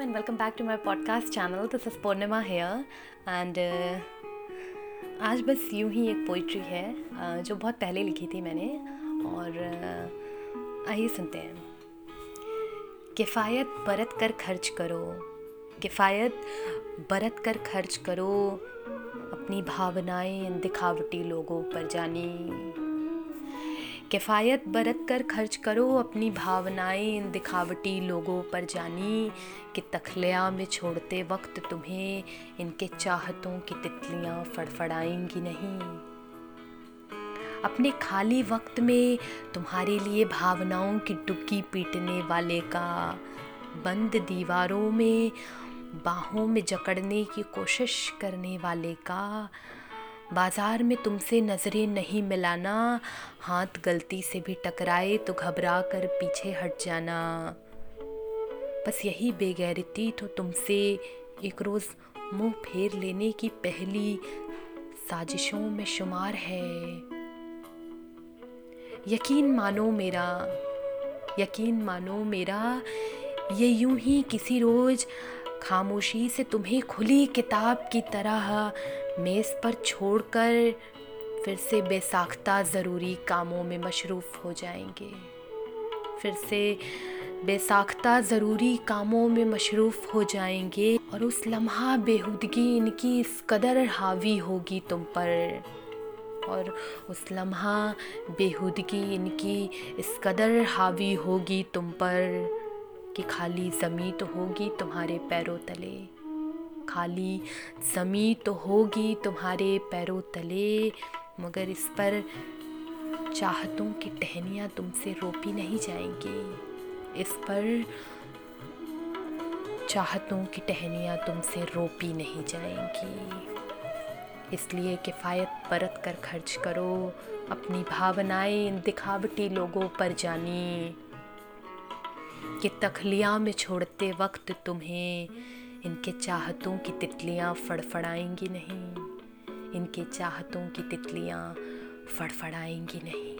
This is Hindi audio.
and welcome back to my podcast channel. This is Purnima here. And uh, आज बस यूँ ही एक पोइट्री है uh, जो बहुत पहले लिखी थी मैंने और uh, आइए सुनते हैं। किफ़ायत बरत कर खर्च करो किफ़ायत बरत कर खर्च करो अपनी भावनाएँ दिखावटी लोगों पर जानी। किफ़ायत बरत कर खर्च करो, अपनी भावनाएँ इन दिखावटी लोगों पर जानी कि तखलिया में छोड़ते वक्त तुम्हें इनके चाहतों की तितलियाँ फड़फड़ाएँगी नहीं। अपने खाली वक्त में तुम्हारे लिए भावनाओं की डुबकी पीटने वाले का बंद दीवारों में, बाहों में जकड़ने की कोशिश करने वाले का बाज़ार में तुमसे नज़रें नहीं मिलाना, हाथ गलती से भी टकराए तो घबरा कर पीछे हट जाना। बस यही बेगैरती तो तुमसे एक रोज़ मुँह फेर लेने की पहली साजिशों में शुमार है। यकीन मानो मेरा, यकीन मानो मेरा, ये यूँ ही किसी रोज़ खामोशी से तुम्हें खुली किताब की तरह मेज़ पर छोड़कर फिर से बेसाख्ता ज़रूरी कामों में मशरूफ़ हो जाएँगे। फिर से बेसाख्ता ज़रूरी कामों में मशरूफ़ हो जाएँगे और उस लम्हा बेहुदगी इनकी इस कदर हावी होगी तुम पर। और उस लम्हा बेहुदगी इनकी इस कदर हावी होगी तुम पर। कि खाली ज़मी तो होगी तुम्हारे पैरों तले। खाली ज़मी तो होगी तुम्हारे पैरों तले, मगर इस पर चाहतों की टहनियाँ तुमसे रोपी नहीं जाएँगी। इस पर चाहतों की टहनियाँ तुमसे रोपी नहीं जाएँगी। इसलिए किफ़ायत बरत कर खर्च करो, अपनी भावनाएँ दिखावटी लोगों पर जानी। कि तखलियाँ में छोड़ते वक्त तुम्हें इनके चाहतों की तितलियाँ फड़फड़ाएँगी नहीं। इनके चाहतों की तितलियाँ फड़फड़ाएँगी नहीं।